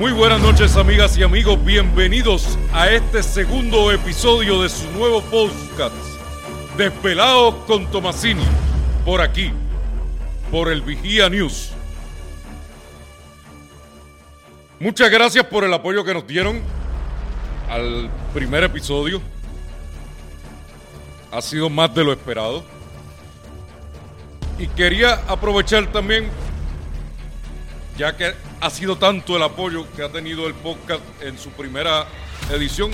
Muy buenas noches amigas y amigos, bienvenidos a este segundo episodio de su nuevo podcast, Despelados con Tomasini, por aquí, por el Vigía News. Muchas gracias por el apoyo que nos dieron al primer episodio. Ha sido más de lo esperado. Y quería aprovechar también, ya que ha sido tanto el apoyo que ha tenido el podcast en su primera edición,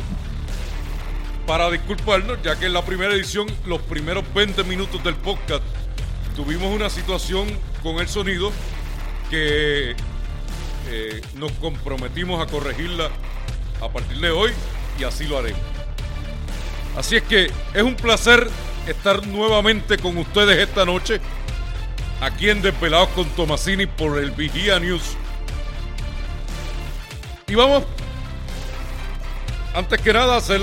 para disculparnos, ya que en la primera edición, los primeros 20 minutos del podcast, tuvimos una situación con el sonido que eh, nos comprometimos a corregirla a partir de hoy y así lo haremos. Así es que es un placer estar nuevamente con ustedes esta noche aquí en Despelados con Tomasini por el Vigía News. Y vamos, antes que nada, a hacer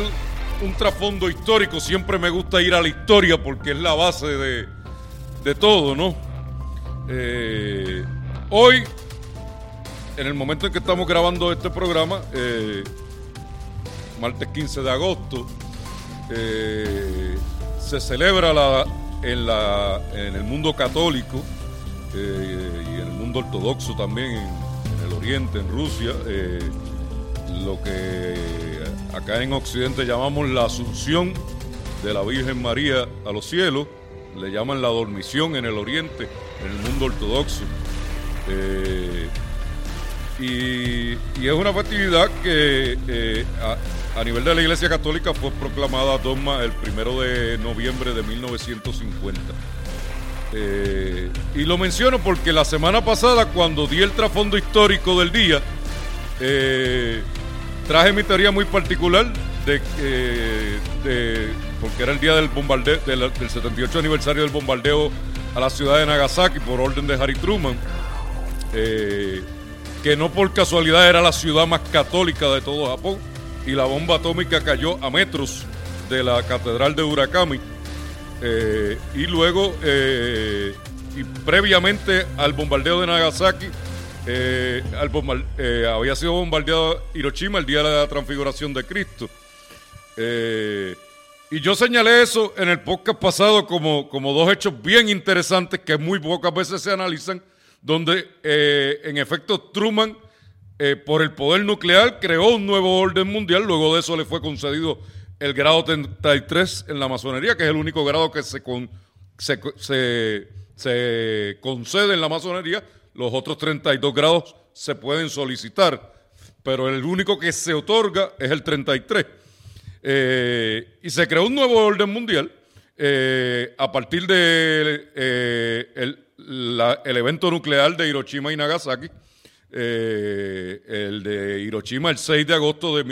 un trasfondo histórico. Siempre me gusta ir a la historia porque es la base de, de todo, ¿no? Eh, hoy, en el momento en que estamos grabando este programa, eh, martes 15 de agosto, eh, se celebra la, en, la, en el mundo católico y en el mundo ortodoxo también, en Rusia, eh, lo que acá en Occidente llamamos la asunción de la Virgen María a los cielos, le llaman la dormición en el oriente, en el mundo ortodoxo. Eh, y, es una festividad que eh, a, a nivel de la Iglesia Católica fue proclamada dogma el primero de noviembre de 1950. Eh, y lo menciono porque la semana pasada, cuando di el trasfondo histórico del día, eh, traje mi teoría muy particular que, de- porque era el día del bombardeo, del, del 78 aniversario del bombardeo a la ciudad de Nagasaki por orden de Harry Truman, eh, que no por casualidad era la ciudad más católica de todo Japón y la bomba atómica cayó a metros de la catedral de Urakami. Eh, y luego, eh, y previamente al bombardeo de Nagasaki, eh, había sido bombardeado Hiroshima el día de la transfiguración de Cristo. Y yo señalé eso en el podcast pasado como, como dos hechos bien interesantes que muy pocas veces se analizan, donde en efecto Truman, por el poder nuclear, creó un nuevo orden mundial, luego de eso le fue concedido el grado 33 en la masonería, que es el único grado que se, con- se, se- concede en la masonería, los otros 32 grados se pueden solicitar, pero el único que se otorga es el 33. Eh, y se creó un nuevo orden mundial eh, a partir de eh, el, evento nuclear de Hiroshima y Nagasaki. el de Hiroshima el 6 de agosto de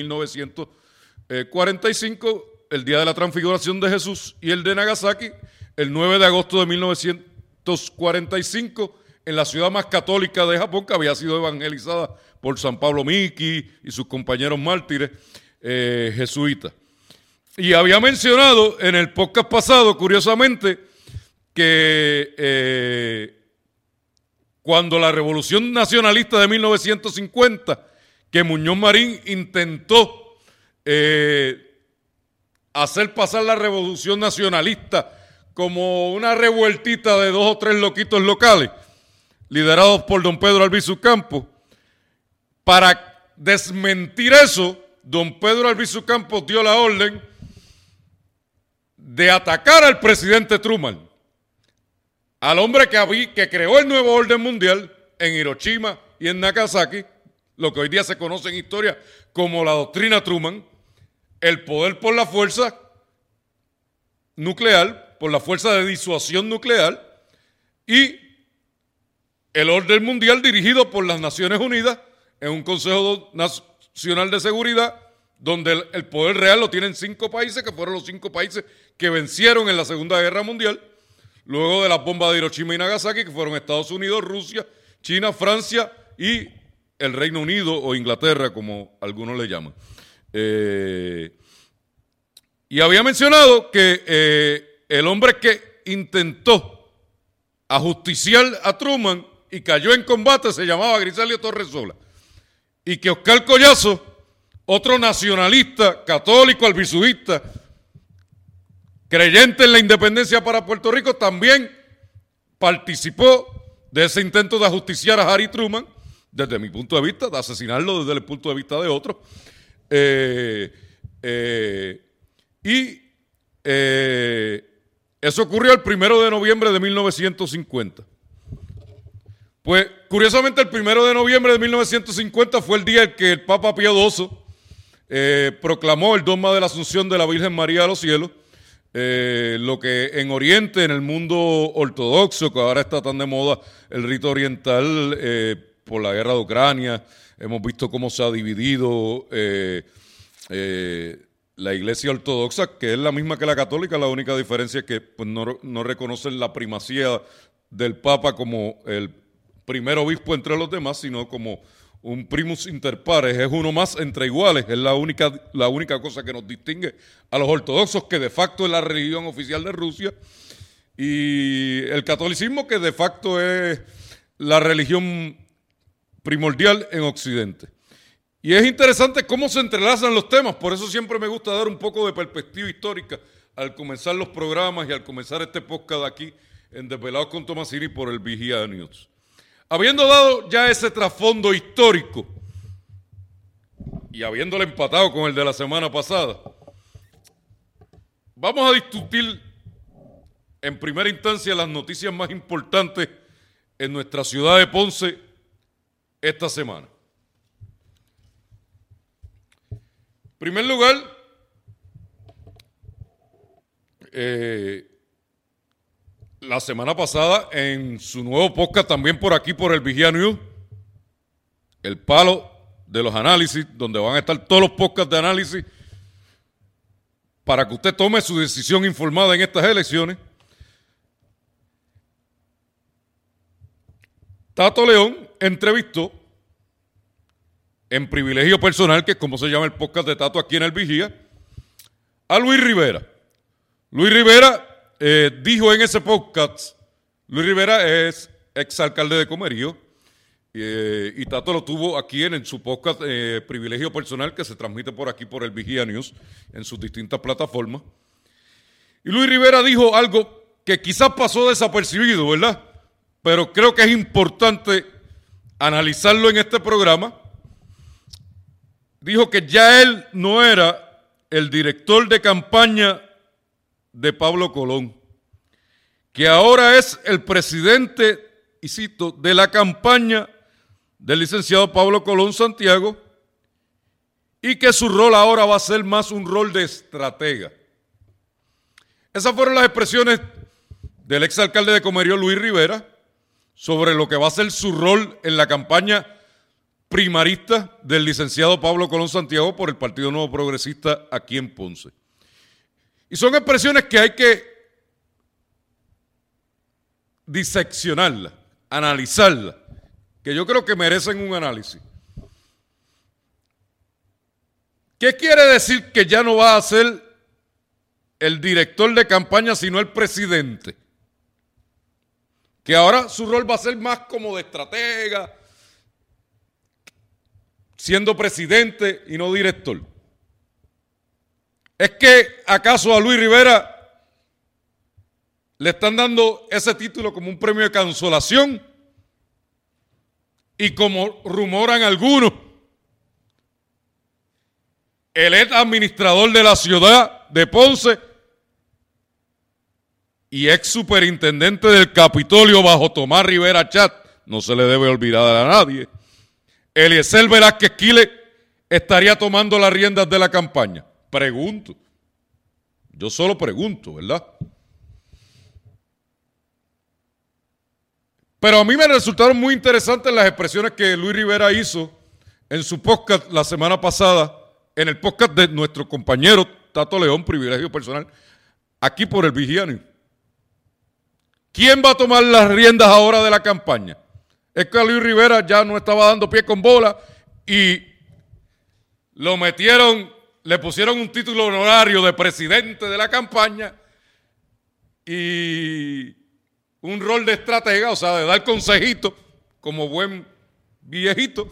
1945, el día de la transfiguración de Jesús, y el de Nagasaki el 9 de agosto de 1945 en la ciudad más católica de Japón, que había sido evangelizada por San Pablo Miki y sus compañeros mártires eh, jesuitas. Y había mencionado en el podcast pasado, curiosamente, que eh, cuando la revolución nacionalista de 1950, que Muñoz Marín intentó eh, hacer pasar la revolución nacionalista como una revueltita de dos o tres loquitos locales, liderados por don Pedro Albizu Campos, para desmentir eso, don Pedro Albizu Campos dio la orden de atacar al presidente Truman, al hombre que, que creó el nuevo orden mundial en Hiroshima y en Nagasaki, lo que hoy día se conoce en historia como la doctrina Truman, el poder por la fuerza nuclear, por la fuerza de disuasión nuclear, y el orden mundial dirigido por las Naciones Unidas en un Consejo Nacional de Seguridad, donde el, poder real lo tienen cinco países, que fueron los cinco países que vencieron en la Segunda Guerra Mundial, luego de las bombas de Hiroshima y Nagasaki, que fueron Estados Unidos, Rusia, China, Francia y el Reino Unido o Inglaterra, como algunos le llaman. Eh, y había mencionado que eh, el hombre que intentó ajusticiar a Truman y cayó en combate se llamaba Griselio Torresola. y que Oscar Collazo, otro nacionalista, católico, albizudista, creyente en la independencia para Puerto Rico, también participó de ese intento de ajusticiar a Harry Truman, desde mi punto de vista, de asesinarlo desde el punto de vista de otros. Eh, eh, y eh, eso ocurrió el primero de noviembre de 1950. Pues curiosamente el primero de noviembre de 1950 fue el día en que el Papa Pío proclamó el dogma de la Asunción de la Virgen María a los cielos lo que en Oriente, en el mundo ortodoxo, que ahora está tan de moda el rito oriental por la guerra de Ucrania, hemos visto cómo se ha dividido eh, la iglesia ortodoxa, que es la misma que la católica, la única diferencia es que pues, no, no reconocen la primacía del Papa como el primer obispo entre los demás, sino como un primus inter pares, es uno más entre iguales, es la única, la única cosa que nos distingue a los ortodoxos, que de facto es la religión oficial de Rusia, y el catolicismo, que de facto es la religión primordial en Occidente. Y es interesante cómo se entrelazan los temas, por eso siempre me gusta dar un poco de perspectiva histórica al comenzar los programas y al comenzar este podcast aquí en Desvelados con Tomasini por el Vigía News. Habiendo dado ya ese trasfondo histórico y habiéndole empatado con el de la semana pasada, vamos a discutir en primera instancia las noticias más importantes en nuestra ciudad de Ponce esta semana. En primer lugar, eh, la semana pasada en su nuevo podcast, también por aquí, por el Vigía News, el palo de los análisis, donde van a estar todos los podcasts de análisis para que usted tome su decisión informada en estas elecciones. Tato León entrevistó en privilegio personal, que es como se llama el podcast de Tato aquí en el Vigía, a Luis Rivera. Luis Rivera eh, dijo en ese podcast, Luis Rivera es exalcalde de Comerío, eh, y Tato lo tuvo aquí en, su podcast eh, Privilegio Personal, que se transmite por aquí por el Vigía News, en sus distintas plataformas. Y Luis Rivera dijo algo que quizás pasó desapercibido, ¿verdad? Pero creo que es importante analizarlo en este programa. Dijo que ya él no era el director de campaña de Pablo Colón, que ahora es el presidente, y cito, de la campaña del licenciado Pablo Colón Santiago, y que su rol ahora va a ser más un rol de estratega. Esas fueron las expresiones del exalcalde de Comerío, Luis Rivera, sobre lo que va a ser su rol en la campaña primarista del licenciado Pablo Colón Santiago por el Partido Nuevo Progresista aquí en Ponce. Y son expresiones que hay que diseccionarlas, analizarlas, que yo creo que merecen un análisis. ¿Qué quiere decir que ya no va a ser el director de campaña, sino el presidente? Que ahora su rol va a ser más como de estratega, siendo presidente y no director. ¿Es que acaso a Luis Rivera le están dando ese título como un premio de consolación? Y como rumoran algunos, el ex administrador de la ciudad de Ponce y ex superintendente del Capitolio bajo Tomás Rivera Chat, no se le debe olvidar a nadie, Eliezer Velázquez Quile estaría tomando las riendas de la campaña. Pregunto. Yo solo pregunto, ¿verdad? Pero a mí me resultaron muy interesantes las expresiones que Luis Rivera hizo en su podcast la semana pasada, en el podcast de nuestro compañero Tato León, privilegio personal, aquí por el Vigiano. ¿Quién va a tomar las riendas ahora de la campaña? Es que Luis Rivera ya no estaba dando pie con bola y lo metieron le pusieron un título honorario de presidente de la campaña y un rol de estratega, o sea, de dar consejitos como buen viejito.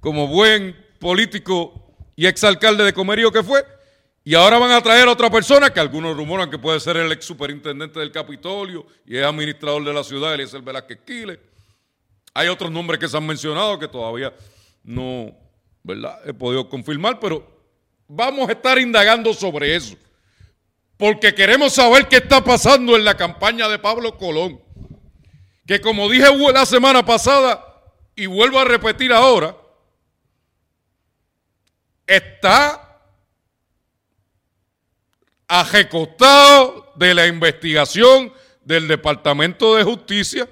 como buen político y exalcalde de Comerío que fue, y ahora van a traer a otra persona que algunos rumoran que puede ser el ex superintendente del Capitolio y es administrador de la ciudad, el Velázquez Quiles. Hay otros nombres que se han mencionado que todavía no ¿verdad? he podido confirmar, pero vamos a estar indagando sobre eso. Porque queremos saber qué está pasando en la campaña de Pablo Colón. Que como dije la semana pasada y vuelvo a repetir ahora, está ejecutado de la investigación del Departamento de Justicia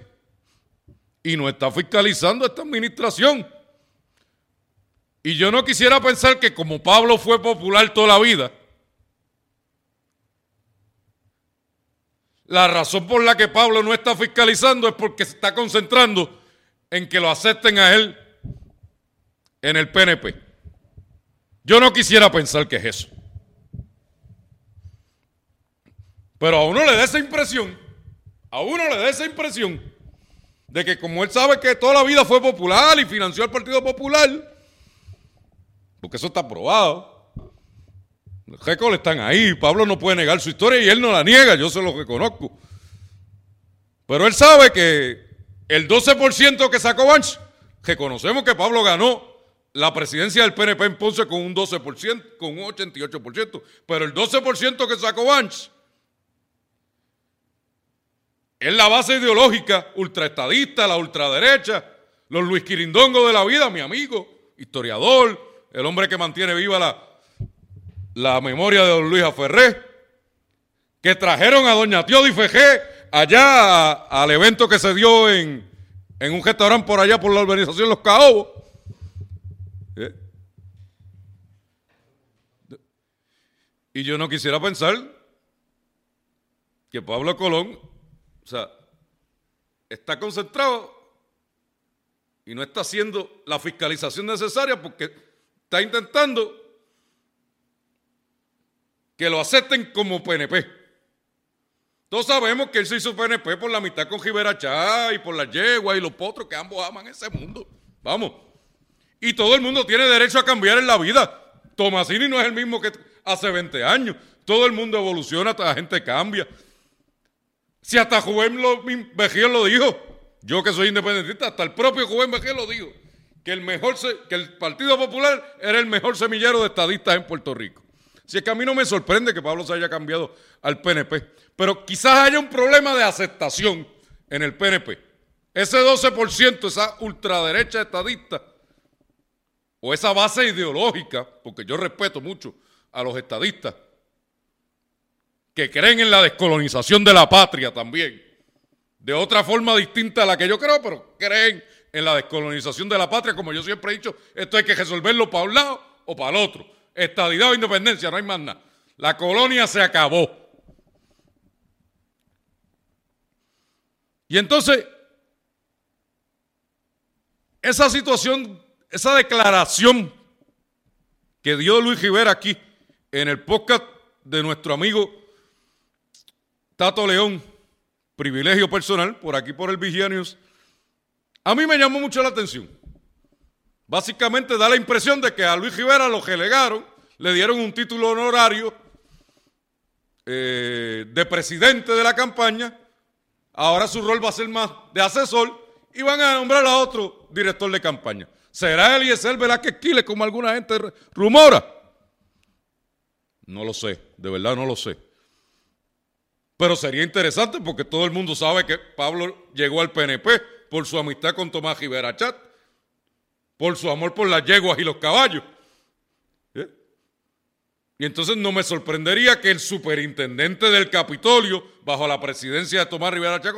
y no está fiscalizando esta administración. Y yo no quisiera pensar que como Pablo fue popular toda la vida, la razón por la que Pablo no está fiscalizando es porque se está concentrando en que lo acepten a él en el PNP. Yo no quisiera pensar que es eso. Pero a uno le da esa impresión, a uno le da esa impresión de que como él sabe que toda la vida fue popular y financió al Partido Popular, porque eso está probado. Los récords están ahí, Pablo no puede negar su historia y él no la niega, yo se lo reconozco. Pero él sabe que el 12% que sacó Banch, reconocemos que Pablo ganó la presidencia del PNP en Ponce con un 12%, con un 88%, pero el 12% que sacó Banch es la base ideológica ultraestadista, la ultraderecha, los Luis Quirindongo de la vida, mi amigo, historiador, el hombre que mantiene viva la, memoria de don Luis Aferré, que trajeron a doña Teodi Fejé allá al evento que se dio en, en, un restaurante por allá por la urbanización Los Caobos. ¿Eh? Y yo no quisiera pensar que Pablo Colón o sea, está concentrado y no está haciendo la fiscalización necesaria porque está intentando que lo acepten como PNP. Todos sabemos que él se hizo PNP por la mitad con Rivera Chá y por la yegua y los potros que ambos aman ese mundo. Vamos. Y todo el mundo tiene derecho a cambiar en la vida. Tomasini no es el mismo que hace 20 años. Todo el mundo evoluciona, la gente cambia. Si hasta Juven Vejiel lo dijo, yo que soy independentista, hasta el propio Juven Vejiel lo dijo, que el, mejor, que el Partido Popular era el mejor semillero de estadistas en Puerto Rico. Si es que a mí no me sorprende que Pablo se haya cambiado al PNP, pero quizás haya un problema de aceptación en el PNP. Ese 12%, esa ultraderecha estadista, o esa base ideológica, porque yo respeto mucho a los estadistas, que creen en la descolonización de la patria también. De otra forma distinta a la que yo creo, pero creen en la descolonización de la patria. Como yo siempre he dicho, esto hay que resolverlo para un lado o para el otro. Estadidad o independencia, no hay más nada. La colonia se acabó. Y entonces, esa situación, esa declaración que dio Luis Rivera aquí en el podcast de nuestro amigo Tato León, privilegio personal, por aquí por el Vigianius, a mí me llamó mucho la atención. Básicamente da la impresión de que a Luis Rivera lo relegaron, le dieron un título honorario eh, de presidente de la campaña, ahora su rol va a ser más de asesor y van a nombrar a otro director de campaña. ¿Será Eliezer Velázquez Quiles como alguna gente rumora? No lo sé, de verdad no lo sé. Pero sería interesante porque todo el mundo sabe que Pablo llegó al PNP por su amistad con Tomás Rivera Chat, por su amor por las yeguas y los caballos. ¿Eh? Y entonces no me sorprendería que el superintendente del Capitolio, bajo la presidencia de Tomás Rivera Chat,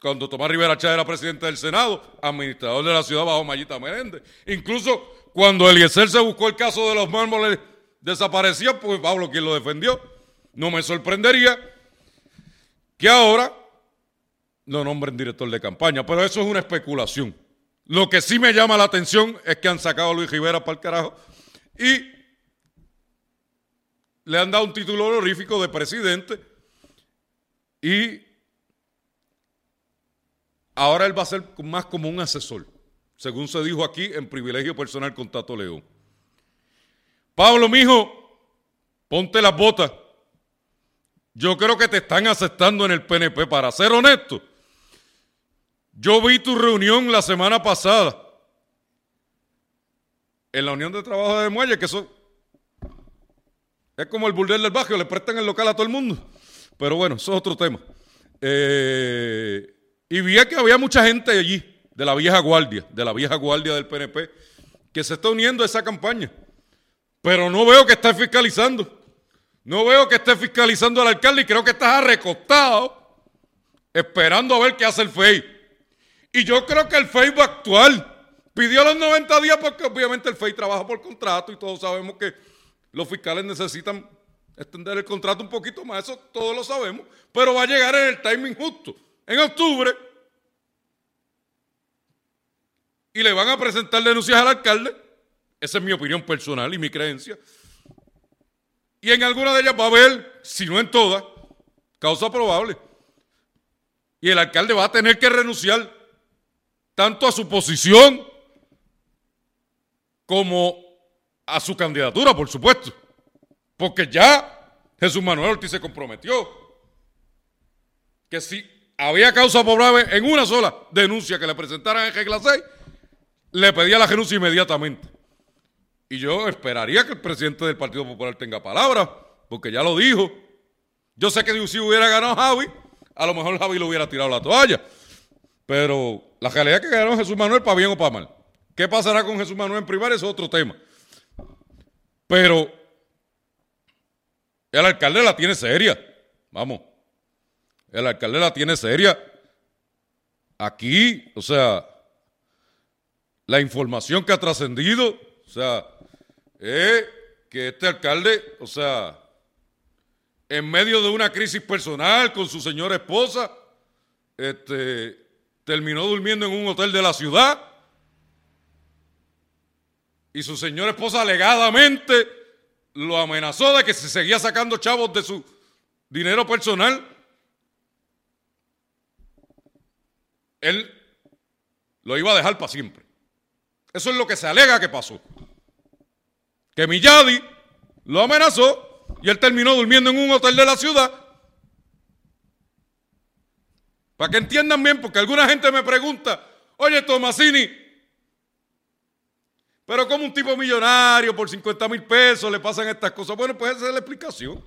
cuando, Tomás Rivera Chat era presidente del Senado, administrador de la ciudad bajo Mayita Meléndez, incluso cuando Eliezer se buscó el caso de los mármoles desaparecidos, pues Pablo quien lo defendió. No me sorprendería que ahora lo nombren director de campaña, pero eso es una especulación. Lo que sí me llama la atención es que han sacado a Luis Rivera para el carajo y le han dado un título honorífico de presidente y ahora él va a ser más como un asesor. según se dijo aquí, en privilegio personal con Tato León. Pablo, mijo, ponte las botas. Yo creo que te están aceptando en el PNP. Para ser honesto, yo vi tu reunión la semana pasada en la Unión de Trabajo de Muelle, que eso es como el burdel del barrio, le prestan el local a todo el mundo. Pero bueno, eso es otro tema. Eh, y vi que había mucha gente allí, de la vieja guardia, de la vieja guardia del PNP, que se está uniendo a esa campaña. Pero no veo que esté fiscalizando. No veo que esté fiscalizando al alcalde y creo que estás recostado esperando a ver qué hace el FEI. Y yo creo que el FEI va a actuar. Pidió los 90 días porque obviamente el FEI trabaja por contrato y todos sabemos que los fiscales necesitan extender el contrato un poquito más, eso todos lo sabemos, pero va a llegar en el timing justo. En octubre, y le van a presentar denuncias al alcalde, esa es mi opinión personal y mi creencia, y en alguna de ellas va a haber, si no en todas, causa probable. Y el alcalde va a tener que renunciar tanto a su posición como a su candidatura, por supuesto. Porque ya Jesús Manuel Ortiz se comprometió que si había causa probable en una sola denuncia que le presentaran en regla 6, le pedía la renuncia inmediatamente. Y yo esperaría que el presidente del Partido Popular tenga palabra, porque ya lo dijo. Yo sé que si hubiera ganado Javi, a lo mejor Javi le hubiera tirado la toalla. Pero la realidad que ganó Jesús Manuel para bien o para mal. ¿Qué pasará con Jesús Manuel en primaria? es otro tema. Pero el alcalde la tiene seria. Vamos. El alcalde la tiene seria. Aquí, o sea, la información que ha trascendido, o sea, es que este alcalde, o sea, en medio de una crisis personal con su señora esposa, este, terminó durmiendo en un hotel de la ciudad y su señora esposa alegadamente lo amenazó de que si seguía sacando chavos de su dinero personal, él lo iba a dejar para siempre. Eso es lo que se alega que pasó. Que Milladi lo amenazó y él terminó durmiendo en un hotel de la ciudad. Para que entiendan bien, porque alguna gente me pregunta, oye Tomasini, pero como un tipo millonario por 50 mil pesos le pasan estas cosas. Bueno, pues esa es la explicación.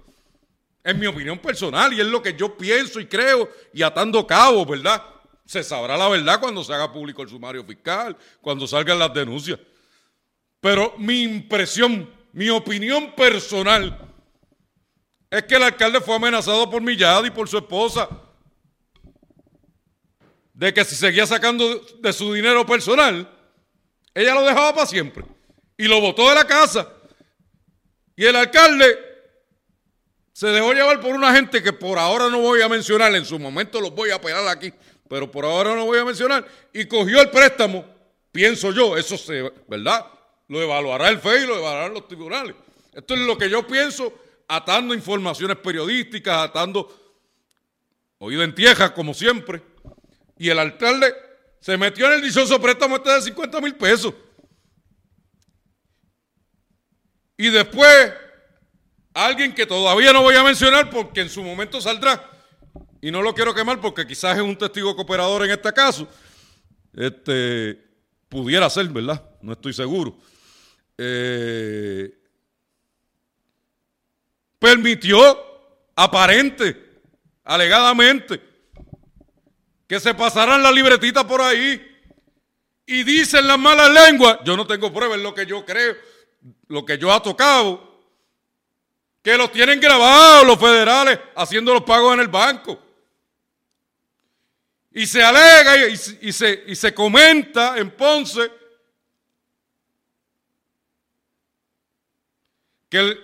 Es mi opinión personal y es lo que yo pienso y creo y atando cabos, ¿verdad? Se sabrá la verdad cuando se haga público el sumario fiscal, cuando salgan las denuncias. Pero mi impresión, mi opinión personal es que el alcalde fue amenazado por Millada y por su esposa de que si seguía sacando de su dinero personal, ella lo dejaba para siempre. Y lo botó de la casa. Y el alcalde se dejó llevar por una gente que por ahora no voy a mencionar. En su momento los voy a pegar aquí. Pero por ahora no voy a mencionar. Y cogió el préstamo. Pienso yo, eso se, ¿verdad? Lo evaluará el FEI y lo evaluarán los tribunales. Esto es lo que yo pienso, atando informaciones periodísticas, atando oído en tierra, como siempre. Y el alcalde se metió en el dichoso préstamo este de 50 mil pesos. Y después, alguien que todavía no voy a mencionar porque en su momento saldrá, y no lo quiero quemar porque quizás es un testigo cooperador en este caso, este, pudiera ser, ¿verdad? No estoy seguro. Eh, permitió, aparente, alegadamente, que se pasaran la libretita por ahí y dicen las malas lenguas, yo no tengo pruebas, es lo que yo creo, lo que yo ha tocado, que los tienen grabados los federales haciendo los pagos en el banco. Y se alega y, se, y se comenta en Ponce que el,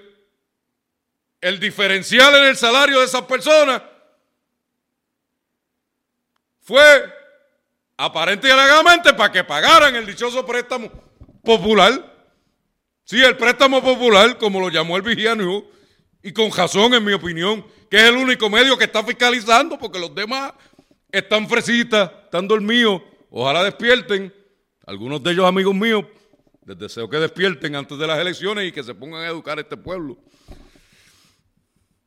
el diferencial en el salario de esas personas fue aparente y alegadamente para que pagaran el dichoso préstamo popular. Sí, el préstamo popular, como lo llamó el Vigiano, y con razón, en mi opinión, que es el único medio que está fiscalizando, porque los demás están fresitas, están dormidos, ojalá despierten, Algunos de ellos amigos míos, les deseo que despierten antes de las elecciones y que se pongan a educar a este pueblo.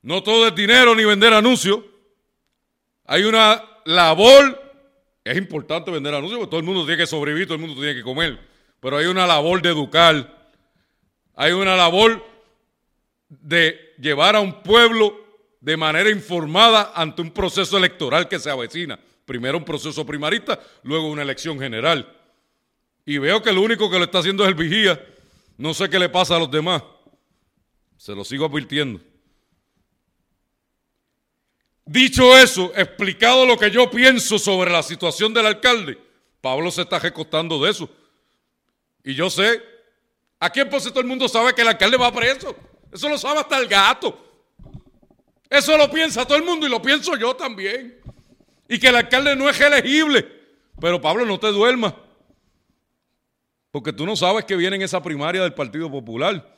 No todo es dinero ni vender anuncios. Hay una labor, es importante vender anuncios porque todo el mundo tiene que sobrevivir, todo el mundo tiene que comer, pero hay una labor de educar, hay una labor de llevar a un pueblo de manera informada ante un proceso electoral que se avecina. Primero un proceso primarista, luego una elección general. Y veo que lo único que lo está haciendo es el vigía. No sé qué le pasa a los demás. Se lo sigo advirtiendo. Dicho eso, explicado lo que yo pienso sobre la situación del alcalde, Pablo se está recostando de eso. Y yo sé, aquí en Ponce todo el mundo sabe que el alcalde va preso. Eso lo sabe hasta el gato. Eso lo piensa todo el mundo y lo pienso yo también. Y que el alcalde no es elegible. Pero Pablo, no te duermas. Porque tú no sabes que viene en esa primaria del Partido Popular.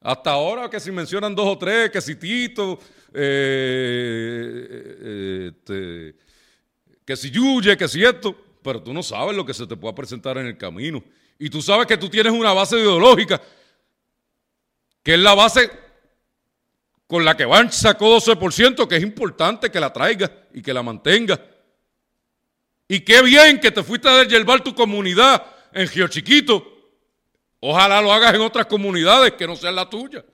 Hasta ahora que si mencionan dos o tres, que si Tito, eh, eh, este, que si Yuye, que si esto, pero tú no sabes lo que se te pueda presentar en el camino. Y tú sabes que tú tienes una base ideológica, que es la base con la que Van sacó 12%, que es importante que la traiga y que la mantenga. Y qué bien que te fuiste a desyerbar tu comunidad en Gio Chiquito. Ojalá lo hagas en otras comunidades que no sean la tuya.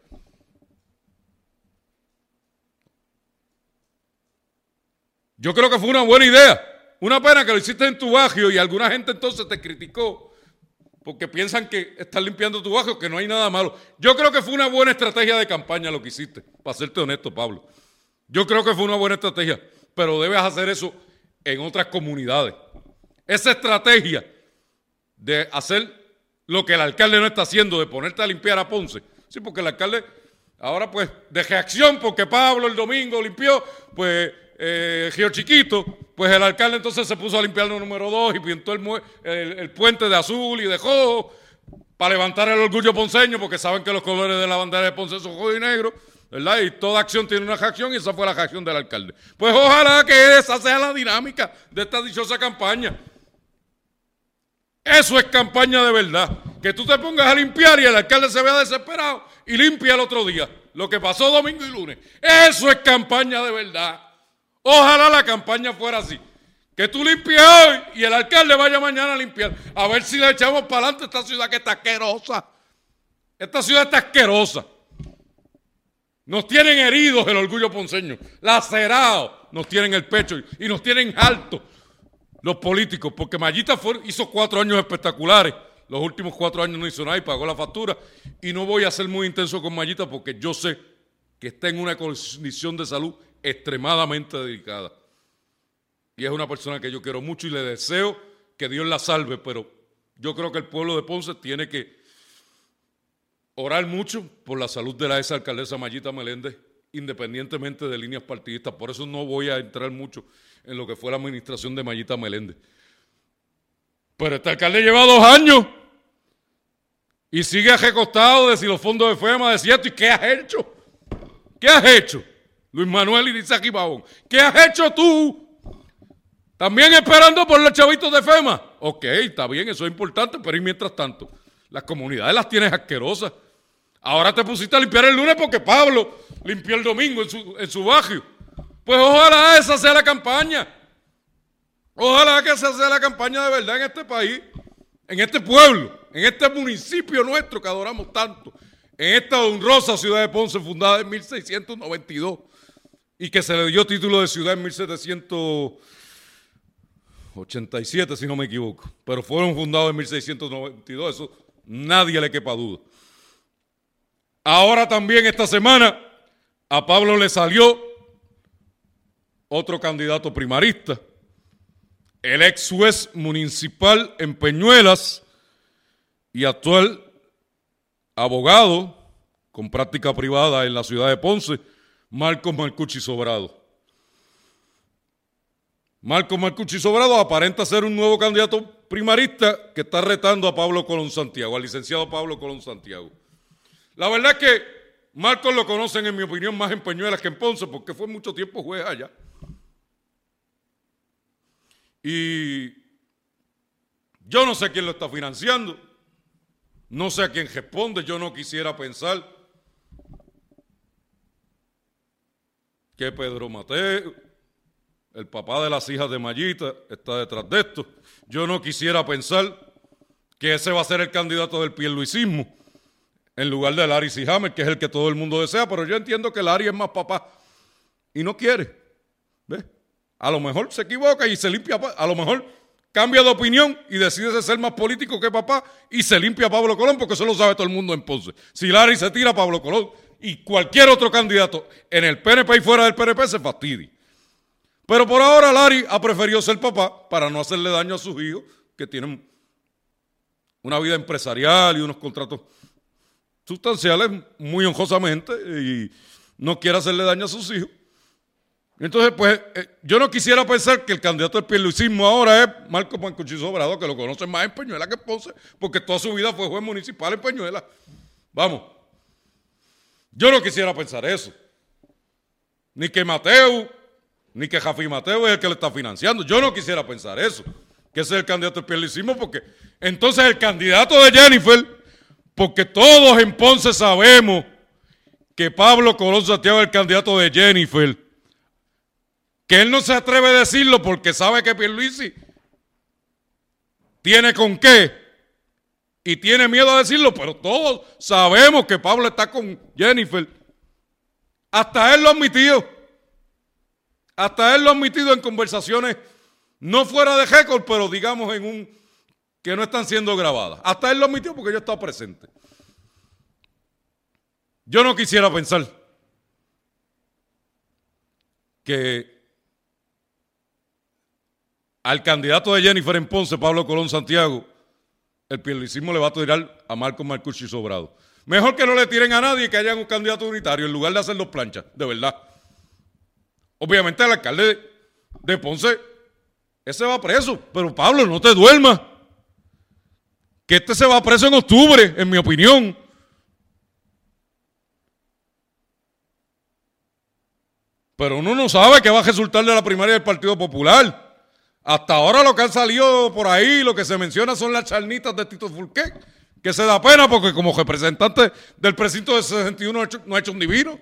Yo creo que fue una buena idea. Una pena que lo hiciste en tu barrio y alguna gente entonces te criticó porque piensan que estás limpiando tu barrio, que no hay nada malo. Yo creo que fue una buena estrategia de campaña lo que hiciste, para serte honesto, Pablo. Yo creo que fue una buena estrategia, pero debes hacer eso en otras comunidades. Esa estrategia de hacer lo que el alcalde no está haciendo, de ponerte a limpiar a Ponce. Sí, porque el alcalde ahora pues de reacción, porque Pablo el domingo limpió, pues eh, Chiquito, pues el alcalde entonces se puso a limpiar el número dos y pintó el, puente de azul y de rojo para levantar el orgullo ponceño, porque saben que los colores de la bandera de Ponce son rojo y negro, ¿verdad? Y toda acción tiene una reacción y esa fue la reacción del alcalde. Pues ojalá que esa sea la dinámica de esta dichosa campaña. Eso es campaña de verdad. Que tú te pongas a limpiar y el alcalde se vea desesperado y limpia el otro día. Lo que pasó domingo y lunes. Eso es campaña de verdad. Ojalá la campaña fuera así. Que tú limpies hoy y el alcalde vaya mañana a limpiar. A ver si le echamos para adelante esta ciudad que está asquerosa. Esta ciudad está asquerosa. Nos tienen heridos el orgullo ponceño, lacerados, nos tienen el pecho y nos tienen altos los políticos, porque Mayita hizo cuatro años espectaculares. Los últimos cuatro años no hizo nada y pagó la factura. Y no voy a ser muy intenso con Mayita porque yo sé que está en una condición de salud extremadamente delicada. Y es una persona que yo quiero mucho y le deseo que Dios la salve, pero yo creo que el pueblo de Ponce tiene que orar mucho por la salud de la ex alcaldesa Mayita Meléndez, independientemente de líneas partidistas. Por eso no voy a entrar mucho en lo que fue la administración de Mayita Meléndez. Pero este alcalde lleva dos años y sigue recostado de si los fondos de FEMA, de cierto. ¿Y qué has hecho? ¿Qué has hecho? Luis Manuel y Isaac Babón. ¿Qué has hecho tú? También esperando por los chavitos de FEMA. Ok, está bien, eso es importante, pero y mientras tanto, las comunidades las tienes asquerosas. Ahora te pusiste a limpiar el lunes porque Pablo limpió el domingo en su, en su barrio. Pues ojalá esa sea la campaña. Ojalá que esa sea la campaña de verdad en este país, en este pueblo, en este municipio nuestro que adoramos tanto, en esta honrosa ciudad de Ponce fundada en 1692 y que se le dio título de ciudad en 1787, si no me equivoco. Pero fueron fundados en 1692, eso nadie le quepa duda. Ahora también esta semana a Pablo le salió otro candidato primarista, el ex juez municipal en Peñuelas y actual abogado con práctica privada en la ciudad de Ponce, Marcos Marcucci Sobrado. Marcos Marcucci Sobrado aparenta ser un nuevo candidato primarista que está retando a Pablo Colón Santiago, al licenciado Pablo Colón Santiago. La verdad es que Marcos lo conocen, en mi opinión, más en Peñuelas que en Ponce, porque fue mucho tiempo juez allá. Y Yo no sé quién lo está financiando. No sé a quién responde. Yo no quisiera pensar que Pedro Mateo, el papá de las hijas de Mayita, está detrás de esto. Yo no quisiera pensar que ese va a ser el candidato del pierluisismo en lugar de Larry Sihammer, que es el que todo el mundo desea, pero yo entiendo que Larry es más papá y no quiere. ¿Ves? A lo mejor se equivoca y se limpia, a lo mejor cambia de opinión y decide ser más político que papá y se limpia a Pablo Colón, porque eso lo sabe todo el mundo en Ponce. Si Larry se tira a Pablo Colón y cualquier otro candidato en el PNP y fuera del PNP se fastidia. Pero por ahora Larry ha preferido ser papá para no hacerle daño a sus hijos, que tienen una vida empresarial y unos contratos sustanciales muy honjosamente y no quiere hacerle daño a sus hijos. Entonces, pues, eh, yo no quisiera pensar que el candidato del pierluisismo ahora es Marco Mancuchizo Obrador, que lo conocen más en Peñuela que Ponce, porque toda su vida fue juez municipal en Peñuela. Vamos. Yo no quisiera pensar eso. Ni que Mateo, ni que Jafi Mateo es el que le está financiando. Yo no quisiera pensar eso, que ese es el candidato del pierluisismo, porque entonces el candidato de Jennifer, porque todos en Ponce sabemos que Pablo Colón Santiago es el candidato de Jennifer, que él no se atreve a decirlo porque sabe que Pierluisi tiene con qué y tiene miedo a decirlo, pero todos sabemos que Pablo está con Jennifer. Hasta él lo ha admitido. Hasta él lo ha admitido en conversaciones no fuera de récord, pero digamos en un que no están siendo grabadas. Hasta él lo admitió porque yo estaba presente. Yo no quisiera pensar que al candidato de Jennifer en Ponce, Pablo Colón Santiago, el pierluisismo le va a tirar a Marco Marcucci sobrado. Mejor que no le tiren a nadie que haya un candidato unitario en lugar de hacer los planchas, de verdad. Obviamente el alcalde de Ponce, ese va preso, pero Pablo, no te duermas. Este se va preso en octubre, en mi opinión. Pero uno no sabe qué va a resultar de la primaria del Partido Popular. Hasta ahora lo que han salido por ahí, lo que se menciona son las charnitas de Tito Fulqué, que se da pena porque como representante del precinto de 61 no ha hecho, un divino.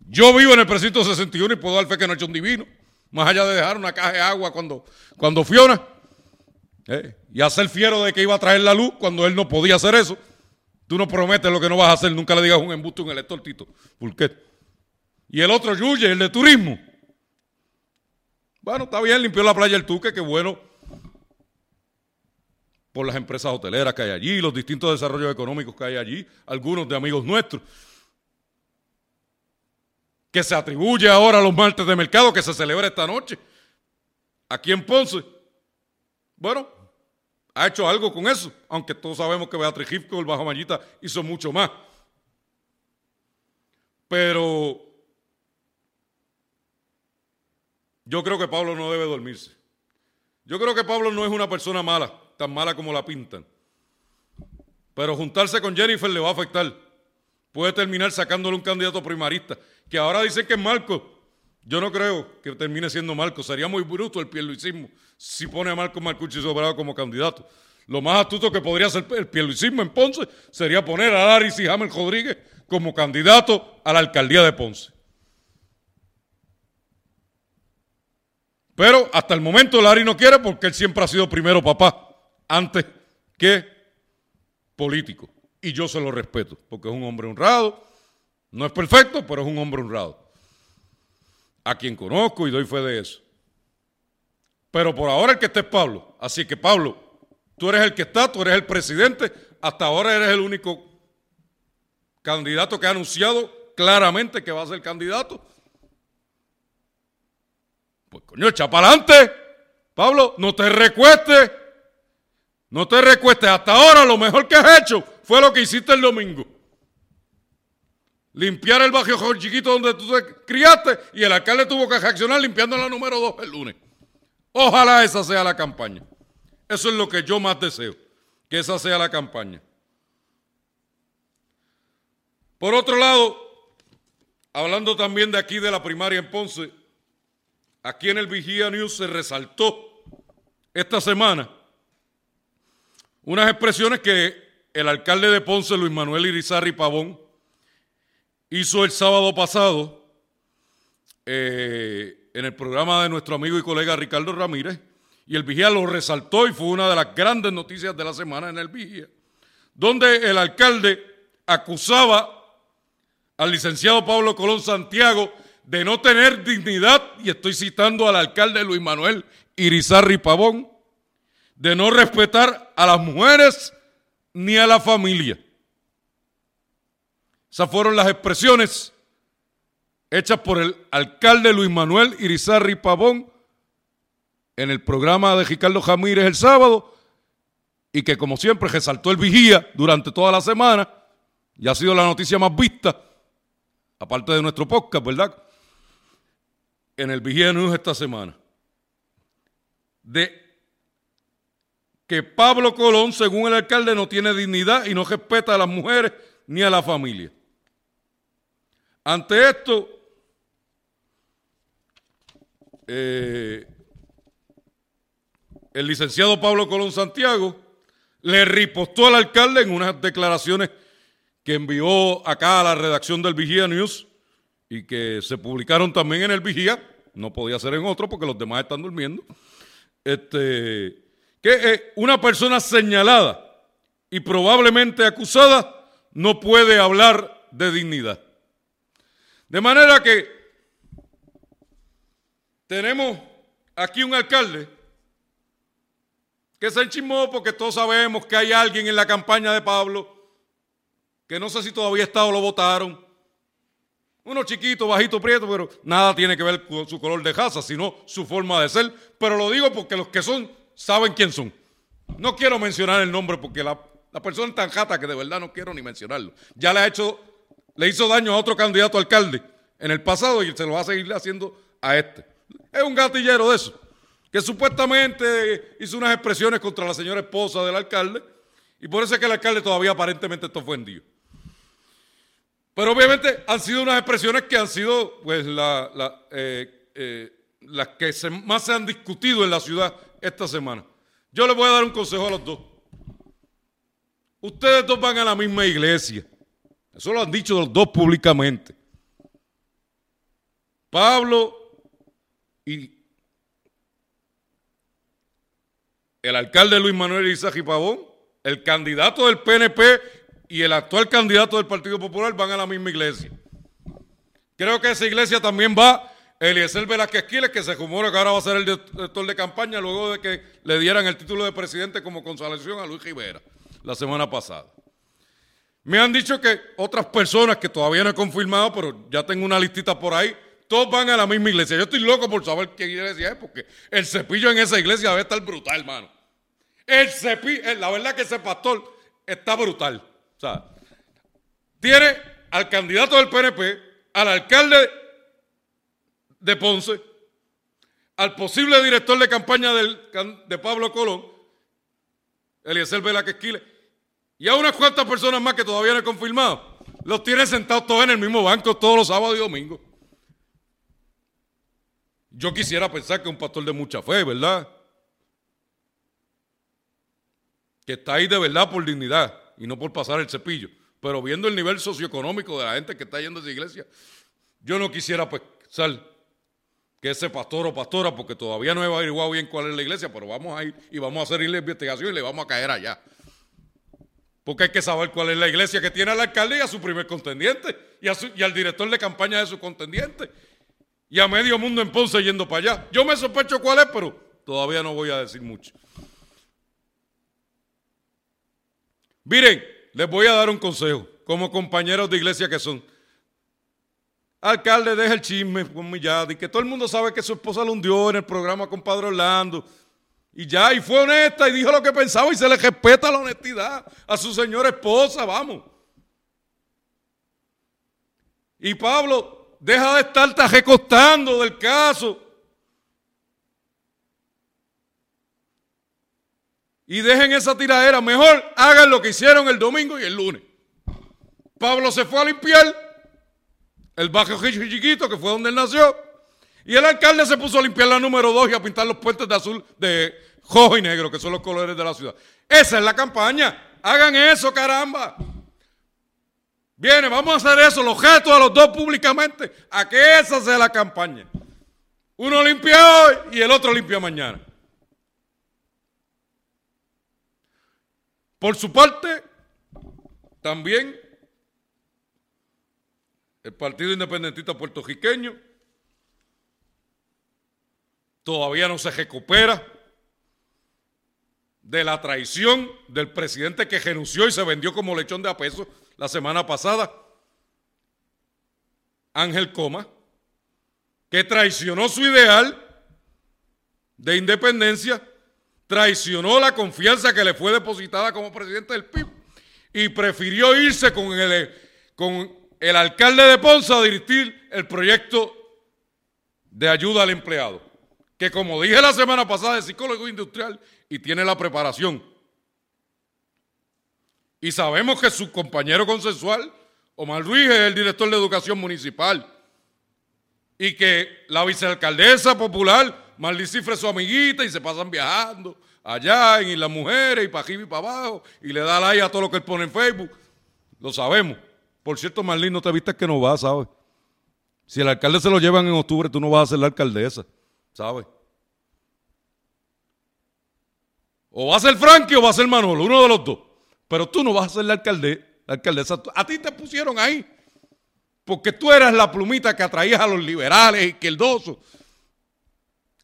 Yo vivo en el precinto 61 y puedo dar fe que no ha hecho un divino. Más allá de dejar una caja de agua cuando, cuando Fiona. Eh, y hacer fiero de que iba a traer la luz cuando él no podía hacer eso. Tú no prometes lo que no vas a hacer. Nunca le digas un embuste a un elector, Tito. Fulquet. Y el otro Yuye, el de turismo. Bueno, está bien, limpió la playa el Tuque, qué bueno. Por las empresas hoteleras que hay allí, los distintos desarrollos económicos que hay allí, algunos de amigos nuestros. Que se atribuye ahora a los martes de mercado que se celebra esta noche. Aquí en Ponce. Bueno, ha hecho algo con eso, aunque todos sabemos que Beatriz Gifco, el Bajo Mallita, hizo mucho más. Pero Yo creo que Pablo no debe dormirse. Yo creo que Pablo no es una persona mala, tan mala como la pintan. Pero juntarse con Jennifer le va a afectar. Puede terminar sacándole un candidato primarista, que ahora dicen que es Marco. Yo no creo que termine siendo Marco. Sería muy bruto el pierluisismo si pone a Marco Marcucci Sobrado como candidato. Lo más astuto que podría hacer el pierluisismo en Ponce sería poner a Larry y Hamel Rodríguez como candidato a la alcaldía de Ponce. Pero hasta el momento Larry no quiere porque él siempre ha sido primero papá, antes que político. Y yo se lo respeto, porque es un hombre honrado. No es perfecto, pero es un hombre honrado. A quien conozco y doy fe de eso. Pero por ahora el que está es Pablo. Así que Pablo, tú eres el que está, tú eres el presidente. Hasta ahora eres el único candidato que ha anunciado claramente que va a ser candidato. Pues coño, echa para adelante. Pablo, no te recuestes. No te recuestes. Hasta ahora lo mejor que has hecho fue lo que hiciste el domingo. Limpiar el barrio chiquito donde tú te criaste y el alcalde tuvo que reaccionar limpiando la número 2 el lunes. Ojalá esa sea la campaña. Eso es lo que yo más deseo, que esa sea la campaña. Por otro lado, hablando también de aquí de la primaria en Ponce, aquí en el Vigía News se resaltó esta semana unas expresiones que el alcalde de Ponce, Luis Manuel Irizarri Pavón, hizo el sábado pasado eh, en el programa de nuestro amigo y colega Ricardo Ramírez, y el Vigía lo resaltó y fue una de las grandes noticias de la semana en el Vigía, donde el alcalde acusaba al licenciado Pablo Colón Santiago de no tener dignidad, y estoy citando al alcalde Luis Manuel Irizarri Pavón, de no respetar a las mujeres ni a la familia. Esas fueron las expresiones hechas por el alcalde Luis Manuel Irizarri Pavón en el programa de Ricardo Jamírez el sábado y que como siempre resaltó el vigía durante toda la semana y ha sido la noticia más vista, aparte de nuestro podcast, ¿verdad? En el vigía news esta semana. De que Pablo Colón, según el alcalde, no tiene dignidad y no respeta a las mujeres ni a la familia. Ante esto, eh, el licenciado Pablo Colón Santiago le ripostó al alcalde en unas declaraciones que envió acá a la redacción del Vigía News y que se publicaron también en el Vigía, no podía ser en otro porque los demás están durmiendo, este, que una persona señalada y probablemente acusada no puede hablar de dignidad. De manera que tenemos aquí un alcalde que se enchismó porque todos sabemos que hay alguien en la campaña de Pablo que no sé si todavía está o lo votaron. Uno chiquito, bajito, prieto, pero nada tiene que ver con su color de casa, sino su forma de ser. Pero lo digo porque los que son saben quién son. No quiero mencionar el nombre porque la, persona es tan jata que de verdad no quiero ni mencionarlo. Ya le ha hecho, le hizo daño a otro candidato a alcalde en el pasado y se lo va a seguir haciendo a este. Es un gatillero de eso, que supuestamente hizo unas expresiones contra la señora esposa del alcalde y por eso es que el alcalde todavía aparentemente está ofendido. Pero obviamente han sido unas expresiones que han sido pues eh, eh, las que más se han discutido en la ciudad esta semana. Yo les voy a dar un consejo a los dos. Ustedes dos van a la misma iglesia. Eso lo han dicho los dos públicamente. Pablo y el alcalde Luis Manuel Isaac Pavón, el candidato del PNP y el actual candidato del Partido Popular van a la misma iglesia. Creo que esa iglesia también va Eliezer Velázquez Quiles, que se rumora que ahora va a ser el director de campaña luego de que le dieran el título de presidente como consolación a Luis Rivera la semana pasada. Me han dicho que otras personas que todavía no he confirmado, pero ya tengo una listita por ahí, todos van a la misma iglesia. Yo estoy loco por saber qué iglesia es, porque el cepillo en esa iglesia debe estar brutal, hermano. El cepillo, eh, la verdad que ese pastor está brutal. O sea, tiene al candidato del PNP, al alcalde de Ponce, al posible director de campaña de Pablo Colón, Eliezer Velázquez Quiles, y a unas cuantas personas más que todavía no he confirmado. Los tiene sentados todos en el mismo banco todos los sábados y domingos. Yo quisiera pensar que un pastor de mucha fe, ¿verdad? Que está ahí de verdad por dignidad y no por pasar el cepillo. Pero viendo el nivel socioeconómico de la gente que está yendo a esa iglesia, yo no quisiera pensar que ese pastor o pastora, porque todavía no he averiguado bien cuál es la iglesia, pero vamos a ir y vamos a hacer la investigación y le vamos a caer allá. Porque hay que saber cuál es la iglesia que tiene al alcalde y a su primer contendiente, y, y al director de campaña de su contendiente, y a medio mundo en Ponce yendo para allá. Yo me sospecho cuál es, pero todavía no voy a decir mucho. Miren, les voy a dar un consejo, como compañeros de iglesia que son. Alcalde, deja el chisme con y que todo el mundo sabe que su esposa lo hundió en el programa con Padre Orlando. Y ya, y fue honesta y dijo lo que pensaba y se le respeta la honestidad a su señora esposa, vamos. Y Pablo, deja de estar recostando del caso. Y dejen esa tiradera. Mejor hagan lo que hicieron el domingo y el lunes. Pablo se fue a limpiar el barrio chiquito, que fue donde él nació, Y el alcalde se puso a limpiar la número 2 y a pintar los puentes de azul, de rojo y negro, que son los colores de la ciudad. Esa es la campaña. Hagan eso, caramba. Viene, vamos a hacer eso, los gestos a los dos públicamente, a que esa sea la campaña. Uno limpia hoy y el otro limpia mañana. Por su parte, también el Partido Independentista Puertorriqueño todavía no se recupera de la traición del presidente que renunció y se vendió como lechón de a peso la semana pasada, Ángel Coma, que traicionó su ideal de independencia, traicionó la confianza que le fue depositada como presidente del PIB y prefirió irse con el, con el alcalde de Ponce a dirigir el proyecto de ayuda al empleado, que como dije la semana pasada es psicólogo industrial y tiene la preparación y sabemos que su compañero consensual, Omar Ruiz, es el director de educación municipal. Y que la vicealcaldesa popular, Marlí Cifre, su amiguita, y se pasan viajando allá, y las mujeres, y para arriba y para abajo, y le da like a todo lo que él pone en Facebook. Lo sabemos. Por cierto, Marlí, no te viste que no va, ¿sabes? Si el alcalde se lo llevan en octubre, tú no vas a ser la alcaldesa, ¿sabes? O va a ser Frankie o va a ser Manolo, uno de los dos. Pero tú no vas a ser la, alcalde, alcaldesa. A ti te pusieron ahí. Porque tú eras la plumita que atraías a los liberales, izquierdosos,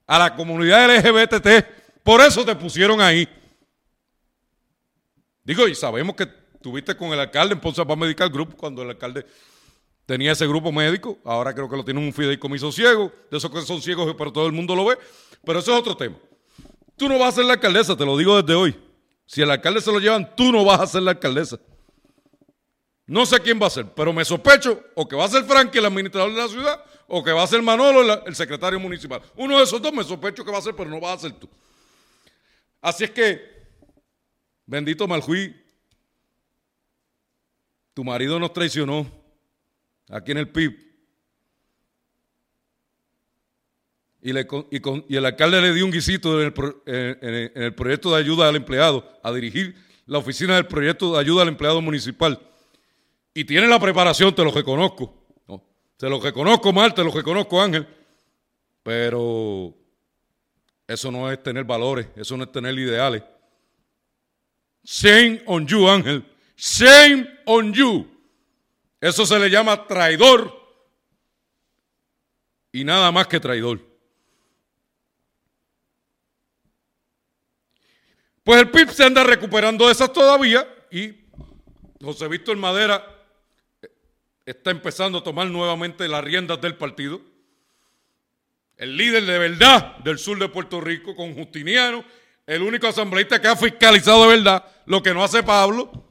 a la comunidad LGBT. Por eso te pusieron ahí. Digo, y sabemos que tuviste con el alcalde en Ponce para Medical Group cuando el alcalde tenía ese grupo médico. Ahora creo que lo tiene un fideicomiso ciego, de esos que son ciegos, pero todo el mundo lo ve. Pero eso es otro tema. Tú no vas a ser la alcaldesa, te lo digo desde hoy. Si el alcalde se lo llevan, tú no vas a ser la alcaldesa. No sé quién va a ser, pero me sospecho o que va a ser Frankie, el administrador de la ciudad, o que va a ser Manolo, el secretario municipal. Uno de esos dos me sospecho que va a ser, pero no va a ser tú. Así es que, bendito Maljuí, tu marido nos traicionó aquí en el PIB. y, el alcalde le dio un guisito en el, proyecto de ayuda al empleado, a dirigir la oficina del proyecto de ayuda al empleado municipal. Y tiene la preparación, te lo reconozco. Te lo reconozco, Mal, te lo reconozco, Ángel. Pero eso no es tener valores, eso no es tener ideales. Shame on you, Ángel. Shame on you. Eso se le llama traidor. Y nada más que traidor. Pues el PIB se anda recuperando de esas todavía y José Víctor Madera está empezando a tomar nuevamente las riendas del partido. El líder de verdad del sur de Puerto Rico, con Justiniano, el único asambleísta que ha fiscalizado de verdad lo que no hace Pablo,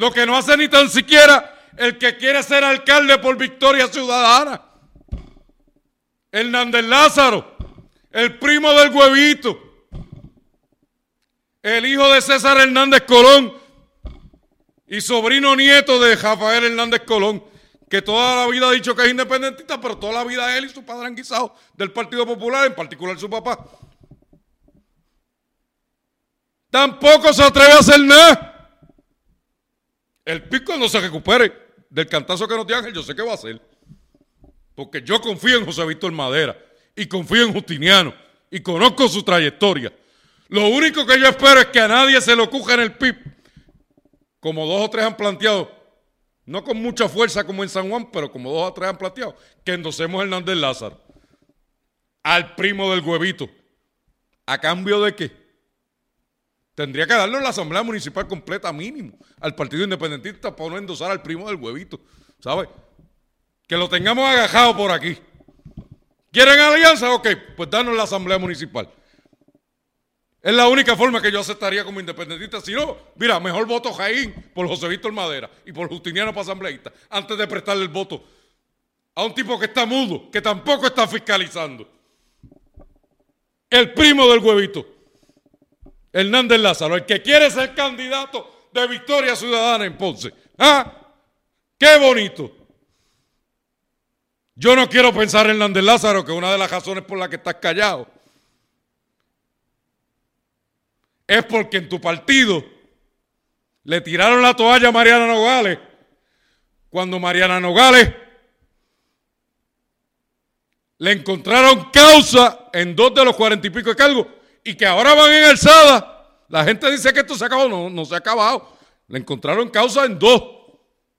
lo que no hace ni tan siquiera el que quiere ser alcalde por victoria ciudadana. Hernández Lázaro, el primo del huevito el hijo de César Hernández Colón y sobrino nieto de Rafael Hernández Colón, que toda la vida ha dicho que es independentista, pero toda la vida él y su padre han guisado del Partido Popular, en particular su papá. Tampoco se atreve a hacer nada. El pico cuando se recupere del cantazo que nos dio Ángel, yo sé qué va a hacer. Porque yo confío en José Víctor Madera y confío en Justiniano y conozco su trayectoria. Lo único que yo espero es que a nadie se le ocurra en el PIB, como dos o tres han planteado, no con mucha fuerza como en San Juan, pero como dos o tres han planteado, que endosemos a Hernández Lázaro, al primo del huevito. ¿A cambio de qué? Tendría que darle la Asamblea Municipal completa mínimo al Partido Independentista para no endosar al primo del huevito. ¿Sabes? Que lo tengamos agajado por aquí. ¿Quieren alianza? Ok, pues danos la Asamblea Municipal. Es la única forma que yo aceptaría como independentista. Si no, mira, mejor voto Jaín por José Víctor Madera y por Justiniano para asambleísta antes de prestarle el voto a un tipo que está mudo, que tampoco está fiscalizando. El primo del huevito, Hernández Lázaro, el que quiere ser candidato de Victoria Ciudadana en Ponce. ¿Ah? ¡Qué bonito! Yo no quiero pensar en Hernández Lázaro, que una de las razones por las que estás callado es porque en tu partido le tiraron la toalla a Mariana Nogales cuando Mariana Nogales le encontraron causa en dos de los cuarenta y pico de cargos y que ahora van en alzada. La gente dice que esto se acabado, no, no se ha acabado. Le encontraron causa en dos,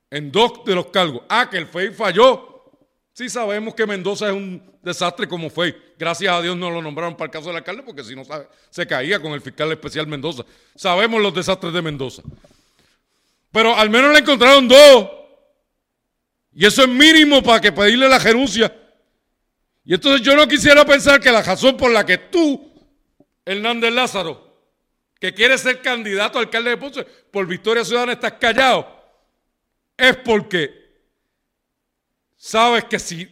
en dos de los cargos. Ah, que el FEI falló. Sí sabemos que Mendoza es un desastre como FEI. Gracias a Dios no lo nombraron para el caso del alcalde porque si no se caía con el fiscal especial Mendoza. Sabemos los desastres de Mendoza. Pero al menos le encontraron dos. Y eso es mínimo para que pedirle la renuncia. Y entonces yo no quisiera pensar que la razón por la que tú, Hernández Lázaro, que quiere ser candidato a alcalde de Ponce por Victoria Ciudadana, estás callado, es porque sabes que si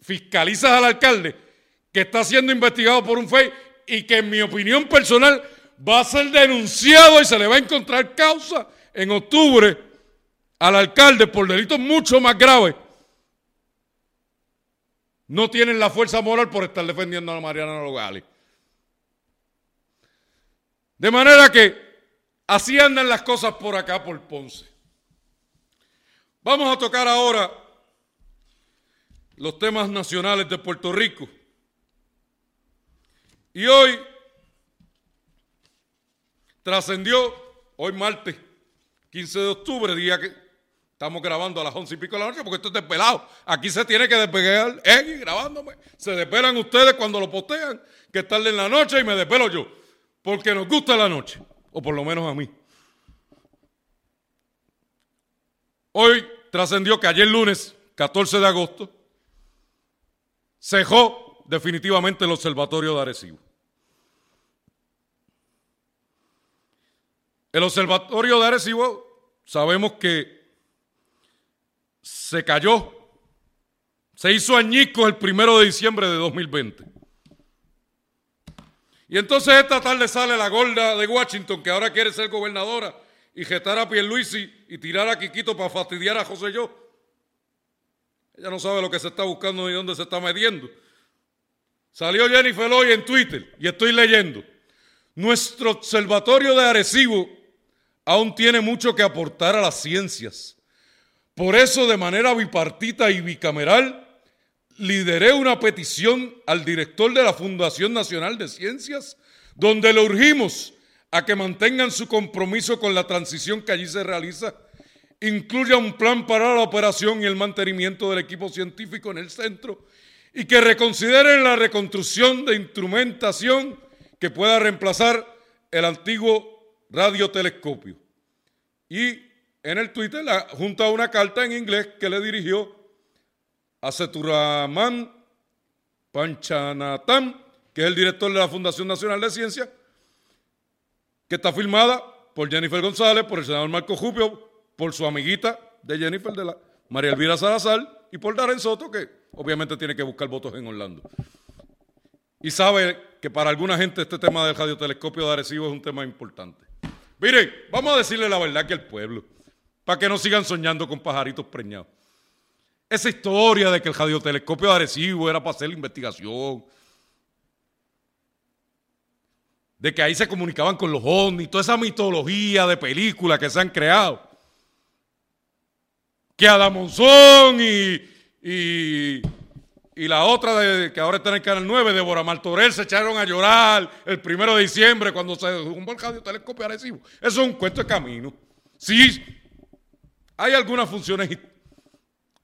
fiscalizas al alcalde que está siendo investigado por un FEI y que en mi opinión personal va a ser denunciado y se le va a encontrar causa en octubre al alcalde por delitos mucho más graves, no tienen la fuerza moral por estar defendiendo a Mariana Nogales. De manera que así andan las cosas por acá, por Ponce. Vamos a tocar ahora los temas nacionales de Puerto Rico. Y hoy trascendió, hoy martes 15 de octubre, día que estamos grabando a las once y pico de la noche, porque esto es despelado. Aquí se tiene que despegar, eh, grabándome. Se despelan ustedes cuando lo postean, que es tarde en la noche y me despelo yo porque nos gusta la noche, o por lo menos a mí. Hoy trascendió que ayer lunes, 14 de agosto, cejó definitivamente el Observatorio de Arecibo. El Observatorio de Arecibo sabemos que se cayó, se hizo añico el primero de diciembre de 2020. Y entonces esta tarde sale la gorda de Washington, que ahora quiere ser gobernadora, y jetar a Pierluisi y tirar a Quiquito para fastidiar a José Yo. Ella no sabe lo que se está buscando ni dónde se está metiendo. Salió Jennifer hoy en Twitter y estoy leyendo. Nuestro observatorio de Arecibo aún tiene mucho que aportar a las ciencias. Por eso, de manera bipartita y bicameral, lideré una petición al director de la Fundación Nacional de Ciencias, donde le urgimos a que mantengan su compromiso con la transición que allí se realiza, incluya un plan para la operación y el mantenimiento del equipo científico en el centro y que reconsideren la reconstrucción de instrumentación que pueda reemplazar el antiguo radiotelescopio. Y en el Twitter la junta una carta en inglés que le dirigió a Seturaman Panchanatam, que es el director de la Fundación Nacional de Ciencia, que está firmada por Jennifer González, por el senador Marco Jupio, por su amiguita de Jennifer, de la María Elvira Salazar, y por Darren Soto, que obviamente tiene que buscar votos en Orlando. Y sabe que para alguna gente este tema del radiotelescopio de Arecibo es un tema importante. Miren, vamos a decirle la verdad que al pueblo, para que no sigan soñando con pajaritos preñados. Esa historia de que el radiotelescopio de Arecibo era para hacer la investigación, de que ahí se comunicaban con los ovnis, toda esa mitología de películas que se han creado. Que Adamonzón y, y, la otra de, que ahora está en el Canal 9, Débora Martorell, se echaron a llorar el primero de diciembre cuando se derrumbó el radiotelescopio de Arecibo. Eso es un cuento de camino. Sí, hay algunas funciones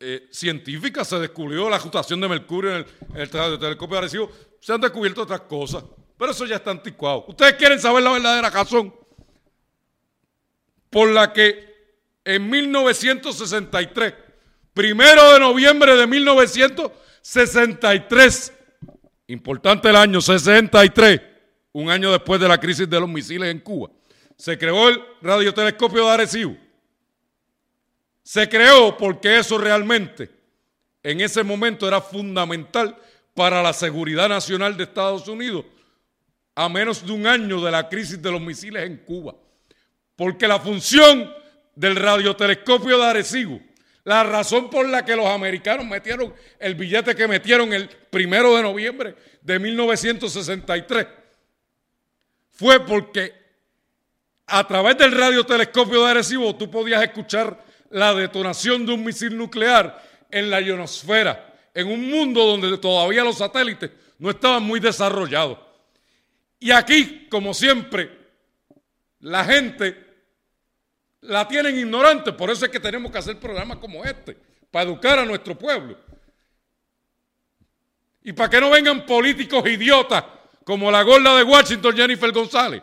eh, científica se descubrió la rotación de Mercurio en el, telescopio de Arecibo, se han descubierto otras cosas, pero eso ya está anticuado. Ustedes quieren saber la verdadera razón por la que en 1963, primero de noviembre de 1963, importante el año 63, un año después de la crisis de los misiles en Cuba, se creó el radiotelescopio de Arecibo se creó porque eso realmente en ese momento era fundamental para la seguridad nacional de Estados Unidos a menos de un año de la crisis de los misiles en Cuba. Porque la función del radiotelescopio de Arecibo, La razón por la que los americanos metieron el billete que metieron el primero de noviembre de 1963 fue porque a través del radiotelescopio de Arecibo tú podías escuchar la detonación de un misil nuclear en la ionosfera, en un mundo donde todavía los satélites no estaban muy desarrollados. Y aquí, como siempre, la gente la tienen ignorante, por eso es que tenemos que hacer programas como este, para educar a nuestro pueblo. Y para que no vengan políticos idiotas como la gorda de Washington, Jennifer González,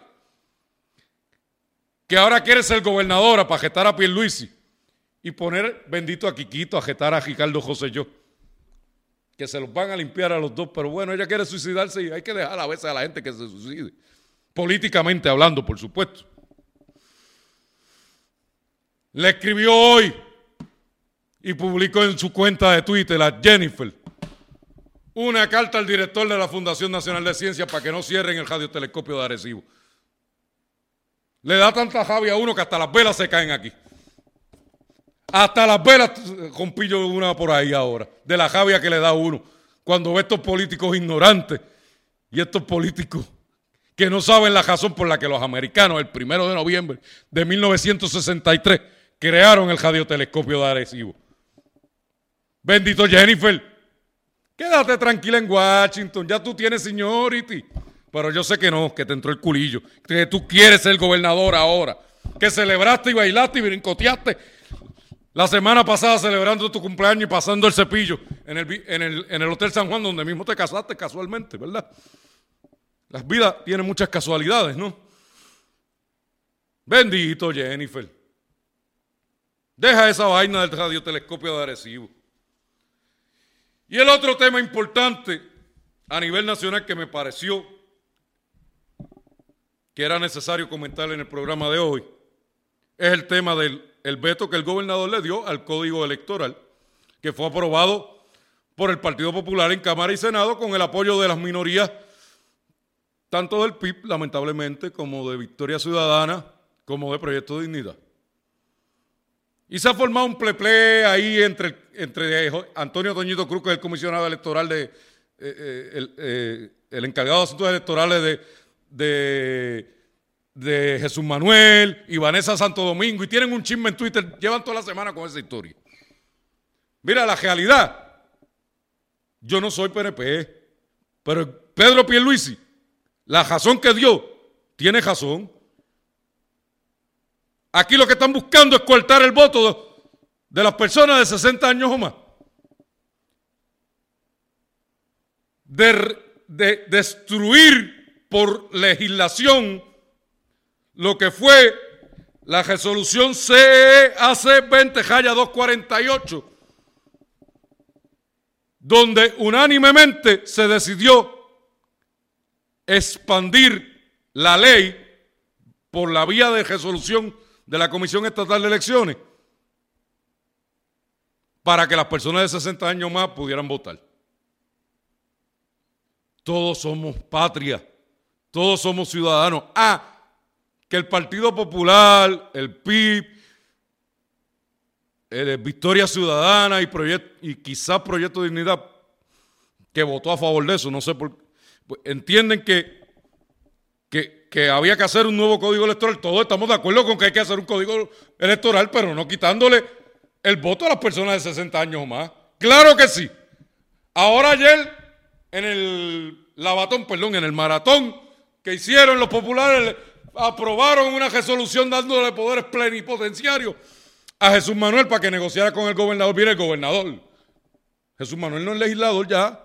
que ahora quiere ser gobernadora para jetar a Pierluisi y poner bendito a Quiquito, a a Ricardo José yo. Que se los van a limpiar a los dos, pero bueno, ella quiere suicidarse y hay que dejar a veces a la gente que se suicide. Políticamente hablando, por supuesto. Le escribió hoy y publicó en su cuenta de Twitter a Jennifer una carta al director de la Fundación Nacional de Ciencias para que no cierren el radiotelescopio de Arecibo. Le da tanta javia a uno que hasta las velas se caen aquí. Hasta las velas compillo una por ahí ahora, de la javia que le da uno. Cuando ve estos políticos ignorantes y estos políticos que no saben la razón por la que los americanos, el primero de noviembre de 1963, crearon el radiotelescopio de Arecibo. Bendito Jennifer, quédate tranquila en Washington, ya tú tienes seniority. Pero yo sé que no, que te entró el culillo, que tú quieres ser gobernador ahora, que celebraste y bailaste y brincoteaste la semana pasada celebrando tu cumpleaños y pasando el cepillo en el, en el, en el Hotel San Juan, donde mismo te casaste casualmente, ¿verdad? Las vidas tienen muchas casualidades, ¿no? Bendito Jennifer. Deja esa vaina del radiotelescopio de Arecibo. Y el otro tema importante a nivel nacional que me pareció que era necesario comentar en el programa de hoy es el tema del el veto que el gobernador le dio al código electoral, que fue aprobado por el Partido Popular en Cámara y Senado con el apoyo de las minorías, tanto del PIB, lamentablemente, como de Victoria Ciudadana, como de Proyecto de Dignidad. Y se ha formado un pleple ahí entre, entre Antonio Toñito Cruz, que es el comisionado electoral de, eh, eh, el, eh, el, encargado de asuntos electorales de, de, Jesús Manuel y Vanessa Santo Domingo, y tienen un chisme en Twitter, llevan toda la semana con esa historia. Mira, la realidad, yo no soy PNP, pero Pedro Pierluisi, la razón que dio, tiene razón. Aquí lo que están buscando es cortar el voto de, las personas de 60 años o más. De, destruir por legislación lo que fue la resolución CEAC 20 Jaya 248, donde unánimemente se decidió expandir la ley por la vía de resolución de la Comisión Estatal de Elecciones para que las personas de 60 años más pudieran votar. Todos somos patria, todos somos ciudadanos. Ah, que el Partido Popular, el PIB, Victoria Ciudadana y, y quizás Proyecto de Dignidad, que votó a favor de eso, no sé por pues, entienden que, que que había que hacer un nuevo código electoral. Todos estamos de acuerdo con que hay que hacer un código electoral, pero no quitándole el voto a las personas de 60 años o más. Claro que sí. Ahora ayer, en el lavatón, perdón, en el maratón que hicieron los populares, aprobaron una resolución dándole poderes plenipotenciarios a Jesús Manuel para que negociara con el gobernador. Mire, el gobernador. Jesús Manuel no es legislador ya.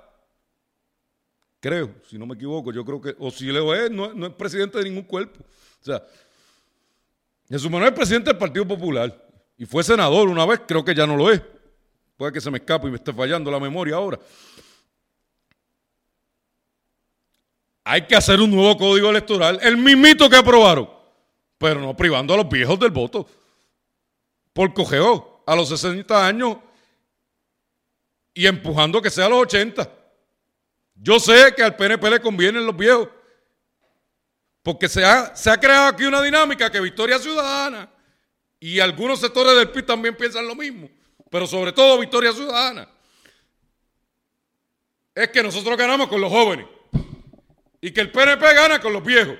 Creo, si no me equivoco, yo creo que, o si lo es, no, no es presidente de ningún cuerpo. O sea, Jesús Manuel es presidente del Partido Popular y fue senador una vez, creo que ya no lo es. Puede que se me escape y me esté fallando la memoria ahora. Hay que hacer un nuevo código electoral, el mismito que aprobaron, pero no privando a los viejos del voto. Por cogeo a los 60 años y empujando que sea a los 80. Yo sé que al PNP le convienen los viejos, porque se ha, se ha creado aquí una dinámica que Victoria Ciudadana y algunos sectores del PIB también piensan lo mismo. pero sobre todo Victoria Ciudadana, es que nosotros ganamos con los jóvenes y que el PNP gana con los viejos.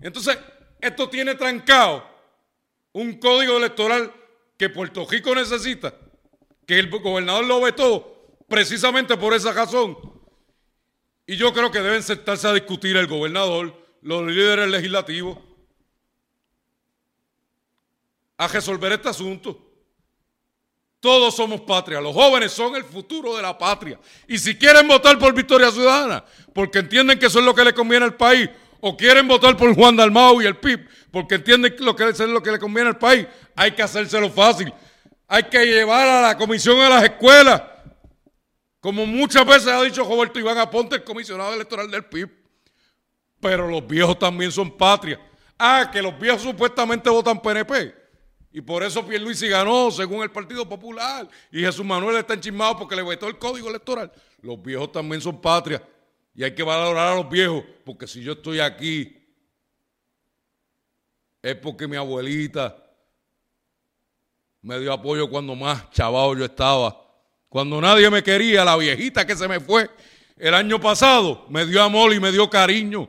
Entonces, esto tiene trancado un código electoral que Puerto Rico necesita, que el gobernador lo vetó precisamente por esa razón. Y yo creo que deben sentarse a discutir el gobernador, los líderes legislativos, a resolver este asunto. Todos somos patria. Los jóvenes son el futuro de la patria. Y si quieren votar por Victoria Ciudadana, porque entienden que eso es lo que le conviene al país, o quieren votar por Juan Dalmau y el PIB, porque entienden lo que es lo que le conviene al país, hay que hacérselo fácil. Hay que llevar a la comisión a las escuelas, como muchas veces ha dicho Roberto Iván Aponte, el comisionado electoral del PIB. Pero los viejos también son patria. Ah, que los viejos supuestamente votan PNP. Y por eso Pierluisi ganó, según el Partido Popular. Y Jesús Manuel está enchismado porque le vetó el código electoral. Los viejos también son patria. Y hay que valorar a los viejos. Porque si yo estoy aquí, es porque mi abuelita me dio apoyo cuando más chaval yo estaba. Cuando nadie me quería, la viejita que se me fue el año pasado, me dio amor y me dio cariño.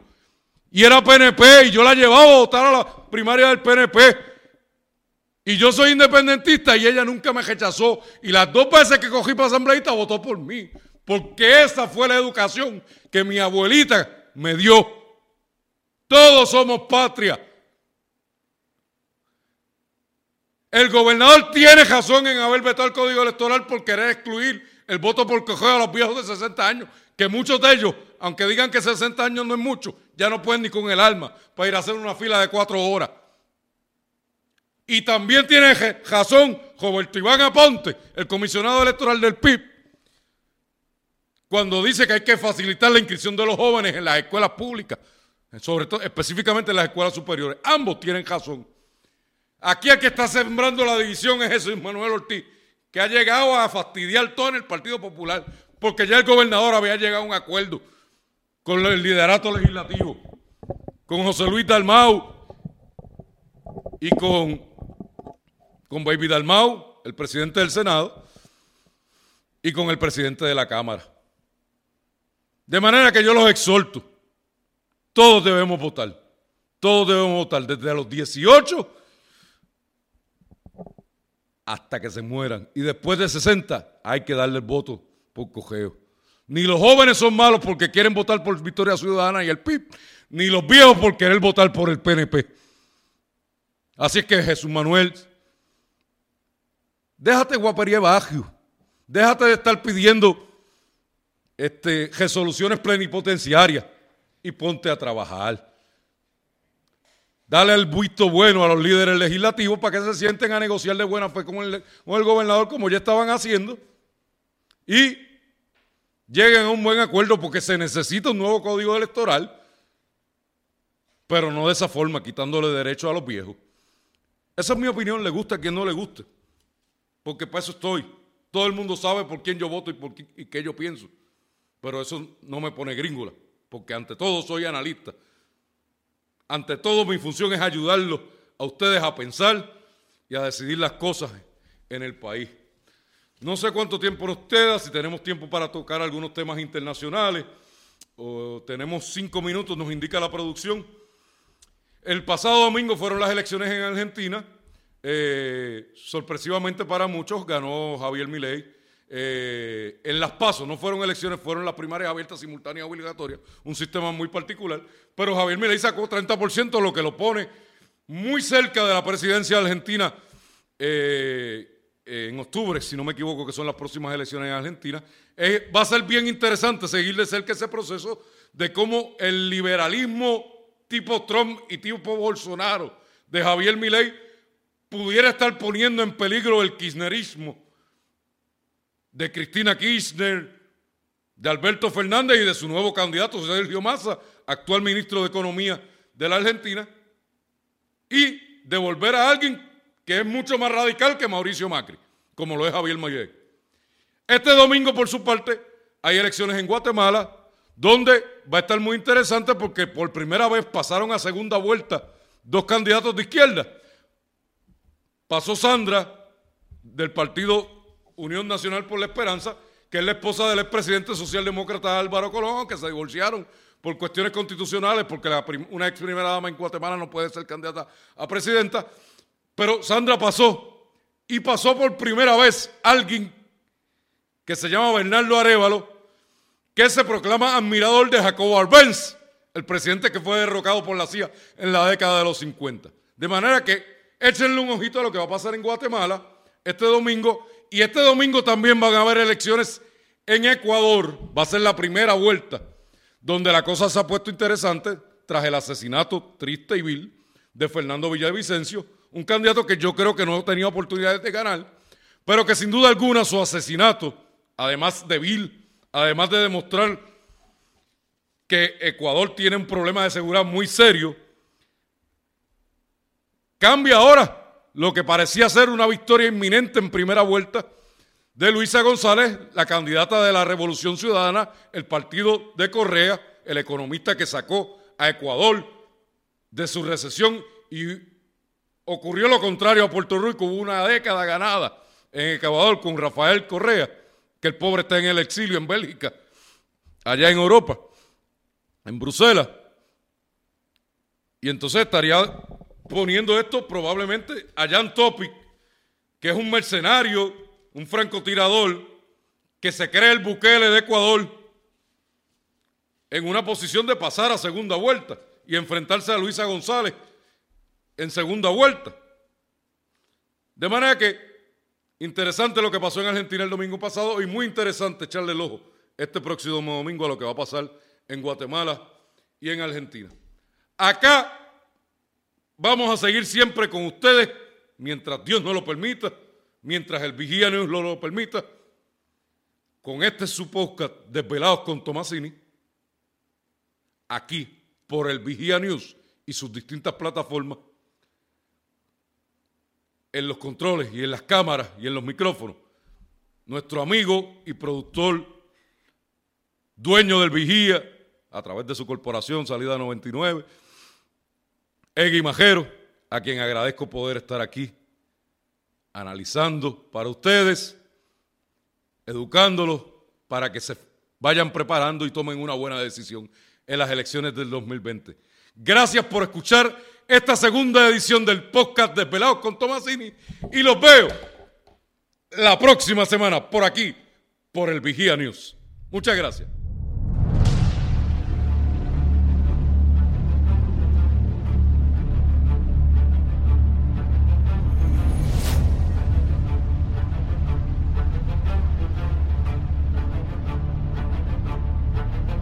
Y era PNP y yo la llevaba a votar a la primaria del PNP y yo soy independentista y ella nunca me rechazó. Y las dos veces que cogí para asambleísta votó por mí. Porque esa fue la educación que mi abuelita me dio. Todos somos patria. El gobernador tiene razón en haber vetado el código electoral por querer excluir el voto por coger a los viejos de 60 años, que muchos de ellos, aunque digan que 60 años no es mucho, ya no pueden ni con el alma para ir a hacer una fila de cuatro horas. Y también tiene razón Roberto Iván Aponte, el comisionado electoral del PIB, cuando dice que hay que facilitar la inscripción de los jóvenes en las escuelas públicas, sobre todo específicamente en las escuelas superiores. Ambos tienen razón. Aquí el que está sembrando la división es Jesús Manuel Ortiz, que ha llegado a fastidiar todo en el Partido Popular, porque ya el gobernador había llegado a un acuerdo con el liderato legislativo, con José Luis Dalmau y con con Baby Dalmau, el presidente del Senado, y con el presidente de la Cámara. De manera que yo los exhorto, todos debemos votar, todos debemos votar, desde los 18 hasta que se mueran. Y después de 60 hay que darle el voto por cogeo. Ni los jóvenes son malos porque quieren votar por Victoria Ciudadana y el PIB, ni los viejos por querer votar por el PNP. Así es que Jesús Manuel Déjate guapería bajo. Déjate de estar pidiendo este, resoluciones plenipotenciarias y ponte a trabajar. Dale el visto bueno a los líderes legislativos para que se sienten a negociar de buena fe con el, gobernador como ya estaban haciendo y lleguen a un buen acuerdo porque se necesita un nuevo código electoral, pero no de esa forma, quitándole derechos a los viejos. Esa es mi opinión, le gusta a quien no le guste porque para eso estoy. Todo el mundo sabe por quién yo voto y por qué, yo pienso. Pero eso no me pone gringola, porque ante todo soy analista. Ante todo mi función es ayudarlos a ustedes a pensar y a decidir las cosas en el país. No sé cuánto tiempo nos queda, si tenemos tiempo para tocar algunos temas internacionales, o tenemos cinco minutos, nos indica la producción. El pasado domingo fueron las elecciones en Argentina eh, sorpresivamente para muchos ganó Javier Milei. Eh, en las pasos, no fueron elecciones, fueron las primarias abiertas, simultáneas, obligatorias, un sistema muy particular, pero Javier Milei sacó 30%, lo que lo pone muy cerca de la presidencia argentina eh, en octubre, si no me equivoco, que son las próximas elecciones en Argentina. va a ser bien interesante seguir de cerca ese proceso de cómo el liberalismo tipo Trump y tipo Bolsonaro de Javier Milei pudiera estar poniendo en peligro el kirchnerismo de Cristina Kirchner, de Alberto Fernández y de su nuevo candidato Sergio Massa, actual ministro de Economía de la Argentina, y de volver a alguien que es mucho más radical que Mauricio Macri, como lo es Javier Mayé. Este domingo, por su parte, hay elecciones en Guatemala, donde va a estar muy interesante porque por primera vez pasaron a segunda vuelta dos candidatos de izquierda Pasó Sandra del partido Unión Nacional por la Esperanza, que es la esposa del expresidente socialdemócrata Álvaro Colón, que se divorciaron por cuestiones constitucionales, porque una ex primera dama en Guatemala no puede ser candidata a presidenta. Pero Sandra pasó, y pasó por primera vez alguien que se llama Bernardo Arevalo, que se proclama admirador de Jacobo Arbenz, el presidente que fue derrocado por la CIA en la década de los 50. De manera que échenle un ojito a lo que va a pasar en Guatemala este domingo. Y este domingo también van a haber elecciones en Ecuador. Va a ser la primera vuelta donde la cosa se ha puesto interesante tras el asesinato triste y vil de Fernando Villavicencio, un candidato que yo creo que no tenía oportunidades de ganar, pero que sin duda alguna su asesinato, además de vil, además de demostrar que Ecuador tiene un problema de seguridad muy serio, cambia ahora lo que parecía ser una victoria inminente en primera vuelta de Luisa González, la candidata de la Revolución Ciudadana, el partido de Correa, el economista que sacó a Ecuador de su recesión y ocurrió lo contrario a Puerto Rico, hubo una década ganada en Ecuador con Rafael Correa, que el pobre está en el exilio en Bélgica, allá en Europa, en Bruselas. Y entonces estaría poniendo esto probablemente a Jan Topic, que es un mercenario un francotirador que se cree el Bukele de Ecuador en una posición de pasar a segunda vuelta y enfrentarse a Luisa González en segunda vuelta. De manera que interesante lo que pasó en Argentina el domingo pasado y muy interesante echarle el ojo este próximo domingo a lo que va a pasar en Guatemala y en Argentina. Acá vamos a seguir siempre con ustedes mientras Dios nos lo permita mientras el Vigía News lo, lo permita, con este su podcast Desvelados con Tomasini, aquí por el Vigía News y sus distintas plataformas, en los controles y en las cámaras y en los micrófonos, nuestro amigo y productor, dueño del Vigía, a través de su corporación Salida 99, Egui Majero, a quien agradezco poder estar aquí analizando para ustedes, educándolos para que se vayan preparando y tomen una buena decisión en las elecciones del 2020. Gracias por escuchar esta segunda edición del podcast de Pelados con Tomasini y los veo la próxima semana por aquí, por el Vigía News. Muchas gracias.